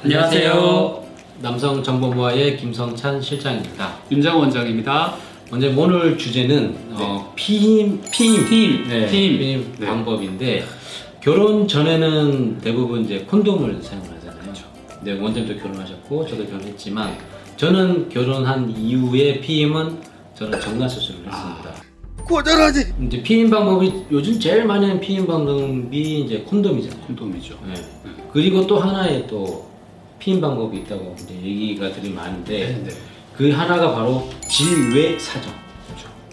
안녕하세요. 남성정보모아의 김성찬 실장입니다. 윤장 원장입니다. 먼저 오늘 주제는 어, 피임, 피임, 피임, 네, 피임. 피임 네. 방법인데 결혼 전에는 대부분 이제 콘돔을 사용하잖아요. 그렇죠. 네, 원장도 결혼하셨고 저도 결혼했지만 저는 결혼한 이후에 피임은 저는 정관 수술을 했습니다. 고절하지. 이제 피임 방법이 요즘 제일 많이 하는 피임 방법이 이제 콘돔이잖아요. 콘돔이죠. 네. 그리고 또 하나의 또 피임 방법이 있다고 이제 얘기가 들이 많은데 네. 그 하나가 바로 질외 사정.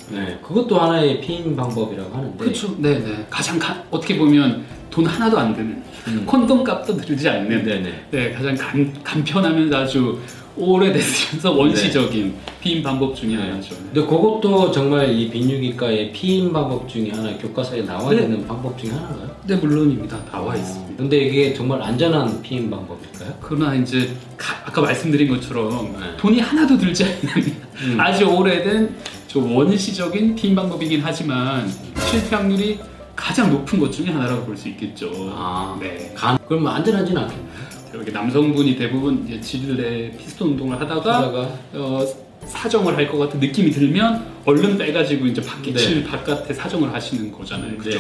네, 그것도 하나의 피임 방법이라고 하는데. 그렇죠. 네, 네. 가장 가, 어떻게 보면 돈 하나도 안 드는 음. 콘돔 값도 들지 않는 네 네. 네, 가장 간, 간편하면서 아주 오래됐으면서 원시적인 피임 방법 중에 네. 하나죠. 근데 그것도 정말 이 비뇨기과의 피임 방법 중에 하나, 교과서에 나와 네. 있는 방법 중에 하나인가요? 네, 물론입니다. 나와 어, 있습니다. 근데 이게 정말 안전한 피임 방법일까요? 그러나 이제 가- 아까 말씀드린 것처럼 네. 돈이 하나도 들지 않는 음. 아주 오래된 좀 원시적인 피임 방법이긴 하지만 실패 확률이 가장 높은 것 중에 하나라고 볼 수 있겠죠. 아. 네. 간, 그러면 안전하진 않겠네요. 이렇게 남성분이 대부분 이제 지질내 피스톤 운동을 하다가 하다가 어, 사정을 할 것 같은 느낌이 들면 얼른 빼가지고 이제 밖에 네. 질 바깥에 사정을 하시는 거잖아요. 그죠?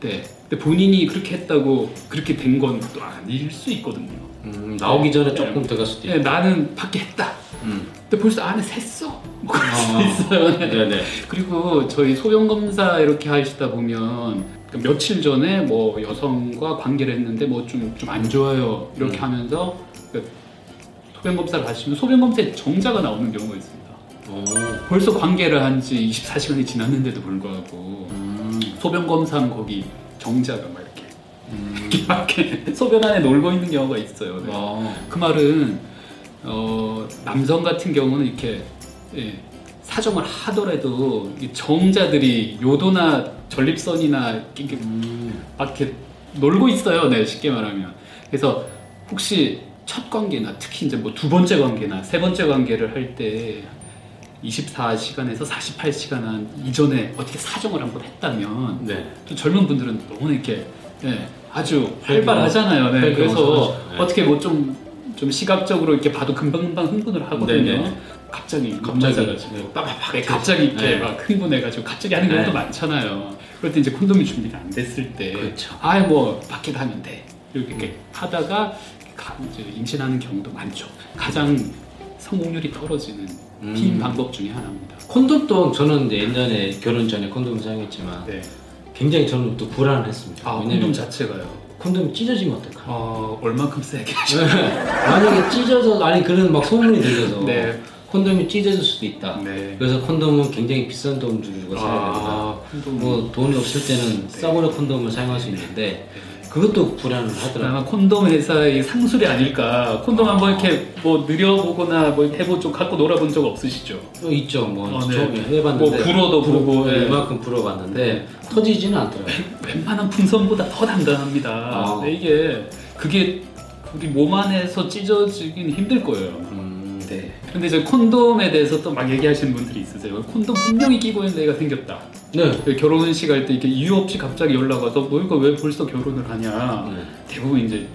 네. 네. 근데 본인이 그렇게 했다고 그렇게 된 건 또 아닐 수 있거든요. 음, 나오기 전에 네. 조금 들어갈 수도 네, 있고. 나는 밖에 했다. 음. 근데 벌써 안에 샜어. 뭐 그럴 아. 수 있어요. 네. 네네. 그리고 저희 소변 검사 이렇게 하시다 보면 그 며칠 전에 뭐 여성과 관계를 했는데 뭐 좀 좀 안 좋아요 이렇게 음. 하면서 그 소변 검사를 하시면 소변 검사에 정자가 나오는 경우가 있습니다. 오. 벌써 관계를 한 지 24시간이 지났는데도 불구하고 음. 소변 검사는 거기 정자가 막 이렇게 음. 이렇게 소변 안에 놀고 있는 경우가 있어요. 네. 어. 그 말은 어, 남성 같은 경우는 이렇게 예, 사정을 하더라도 이 정자들이 요도나 전립선이나 이렇게 음. 막 이렇게 놀고 있어요. 네, 쉽게 말하면. 그래서 혹시 첫 관계나 특히 이제 뭐 두 번째 관계나 세 번째 관계를 할 때 24시간에서 48시간 한 이전에 어떻게 사정을 한번 했다면 네. 또 젊은 분들은 너무 이렇게 예, 아주 활발하잖아요. 네, 그래서旺盛하죠. 네. 어떻게 뭐 좀 좀 시각적으로 이렇게 봐도 금방금방 흥분을 하거든요. 네네. 갑자기 갑자기 네, 네, 갑자기 이렇게 네. 막 흥분해가지고 갑자기 하는 경우도 네. 많잖아요. 그럴 때 이제 콘돔이 준비가 안 됐을 때, 그렇죠. 아예 뭐 밖에다 하면 돼 이렇게 하다가 가- 이제 임신하는 경우도 많죠. 가장 성공률이 떨어지는 음. 피임 방법 중에 하나입니다. 콘돔도 저는 이제 예전에 결혼 전에 콘돔 사용했지만 네. 굉장히 저는 또 불안했습니다. 아 콘돔 자체가요. 콘돔이 찢어지면 어떡하? 어 얼마큼 세게 만약에 찢어져 아니 그런 막 소문이 들려서 네. 콘돔이 찢어질 수도 있다. 네. 그래서 콘돔은 굉장히 비싼 돈 주고 사야 된다. 아, 콘돔. 뭐 돈이 없을 때는 싸구려 콘돔을 사용할 수 있는데 그것도 불안을 하더라고요. 아마 콘돔 회사의 상술이 아닐까. 콘돔 한번 이렇게 뭐 느려보거나 뭐 해보 좀 갖고 놀아본 적 없으시죠? 또 있죠. 뭐 어, 네. 좀 해봤는데 뭐 불어도 보고, 네, 네. 이만큼 불어봤는데 터지지는 않더라고요. 웬만한 풍선보다 더 단단합니다. 아. 근데 이게 그게 우리 몸 안에서 찢어지긴 힘들 거예요. 음, 네. 근데 이제 콘돔에 대해서 또 막 얘기하시는 분들이 있으세요. 콘돔 분명히 끼고 있는 애가 생겼다. 네. 그 결혼식 할 때 이렇게 이유 없이 갑자기 연락 와서 뭐 이거 왜 벌써 결혼을 하냐. 네. 대부분 이제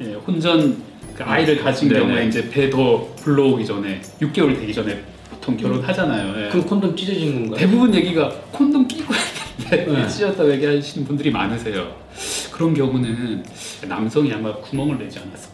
예, 혼전 그 아이를 가진 네네. 경우에 이제 배 더 불러오기 전에 6개월 되기 전에 보통 결혼하잖아요. 예. 그럼 콘돔 찢어진 건가요? 대부분 얘기가 콘돔 끼고 했는데 네. 찢었다고 얘기하시는 분들이 많으세요. 그런 경우는 남성이 아마 구멍을 내지 않았을까.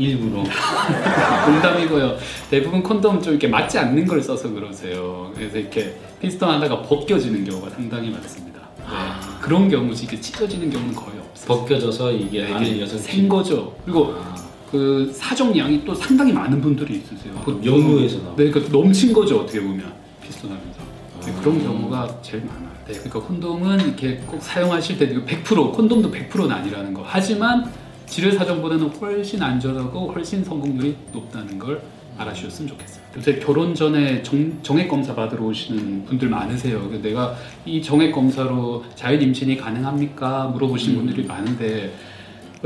아, 일부러. 농담이고요. 대부분 콘돔 좀 이렇게 맞지 않는 걸 써서 그러세요. 그래서 이렇게 피스톤 하다가 벗겨지는 경우가 상당히 많습니다. 네. 아. 그런 경우지 이게 찢어지는 경우는 거의 없어요. 벗겨져서 이게 안에 이게 여성 생 거죠. 그리고 아, 그 사정량이 또 상당히 많은 분들이 있으세요. 그 영유에서 나온. 네, 그 넘친 거죠 어떻게 보면 피스톤하면서 네, 아. 그런 경우가 제일 많아요. 네, 그러니까 콘돔은 이렇게 꼭 사용하실 때 이거 100% 콘돔도 100%는 아니라는 거. 하지만 질의 사정보다는 훨씬 안전하고 훨씬 성공률이 높다는 걸 알아주셨으면 좋겠어요. 요새 결혼 전에 정, 정액 검사 받으러 오시는 분들 많으세요. 내가 이 정액 검사로 자연 임신이 가능합니까? 물어보시는 음. 분들이 많은데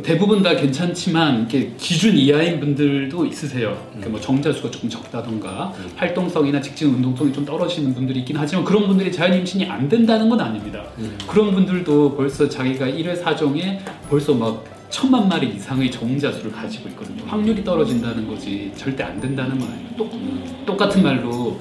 대부분 다 괜찮지만 이렇게 기준 이하인 분들도 있으세요. 그러니까 뭐 정자수가 조금 적다던가 음. 활동성이나 직진 운동성이 좀 떨어지는 분들이 있긴 하지만 그런 분들이 자연 임신이 안 된다는 건 아닙니다. 음. 그런 분들도 벌써 자기가 1회 사정에 벌써 막 천만 마리 이상의 정자 수를 가지고 있거든요. 확률이 떨어진다는 거지 절대 안 된다는 건 아니에요. 똑, 똑같은 말로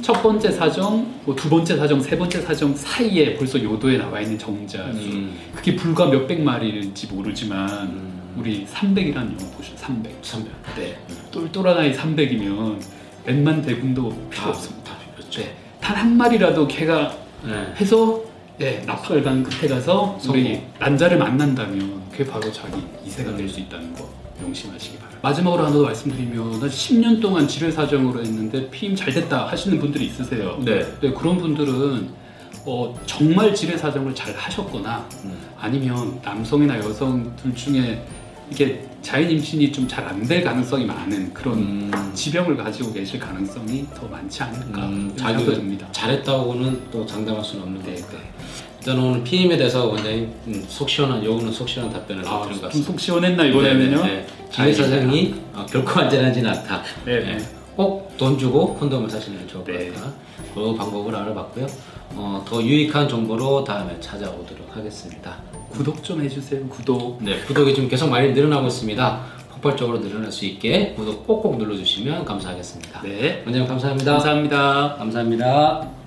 첫 번째 사정, 뭐 두 번째 사정, 세 번째 사정 사이에 벌써 요도에 나와 있는 정자 수 음. 그게 불과 몇백 마리일지 모르지만 음. 우리 300이라는 영어 보시죠. 300. 300. 네. 똘똘한 아이 300이면 웬만 대군도 필요 다 없습니다. 다 그렇죠. 네. 단한 마리라도 걔가 네. 해서 네, 납작을간 끝에 가서 우리 성공. 란자를 만난다면 그게 바로 자기 이세가 될 수 있다는 거 명심하시기 바랍니다. 마지막으로 하나 더 말씀드리면 나 10년 동안 지뢰 사정으로 했는데 피임 잘 됐다 하시는 분들이 있으세요. 네. 네, 그런 분들은 어, 정말 지뢰 사정을 잘 하셨거나 음. 아니면 남성이나 여성 둘 중에 이게 자연 임신이 좀 잘 안 될 가능성이 많은 그런 음. 지병을 가지고 계실 가능성이 더 많지 않을까 음, 자기가 듭니다. 잘했다고는 또 장담할 수는 없는 네, 거니까. 네. 일단 오늘 PM에 대해서 원장님 음, 속 시원한 요거는 속 시원한 답변을 아, 드린 것 같습니다. 좀속 시원했나 이번에는요? 네, 네. 지뢰 사정이 어, 결코 안전하지는 않다. 네, 네. 꼭 돈 주고 콘돔을 사시는 게 좋을 것 네. 같다. 그 방법을 알아봤고요. 어, 더 유익한 정보로 다음에 찾아오도록 하겠습니다. 구독 좀 해주세요. 구독. 네, 구독이 지금 계속 많이 늘어나고 있습니다. 폭발적으로 늘어날 수 있게 구독 꼭꼭 눌러주시면 감사하겠습니다. 네. 원장님 감사합니다. 감사합니다. 감사합니다.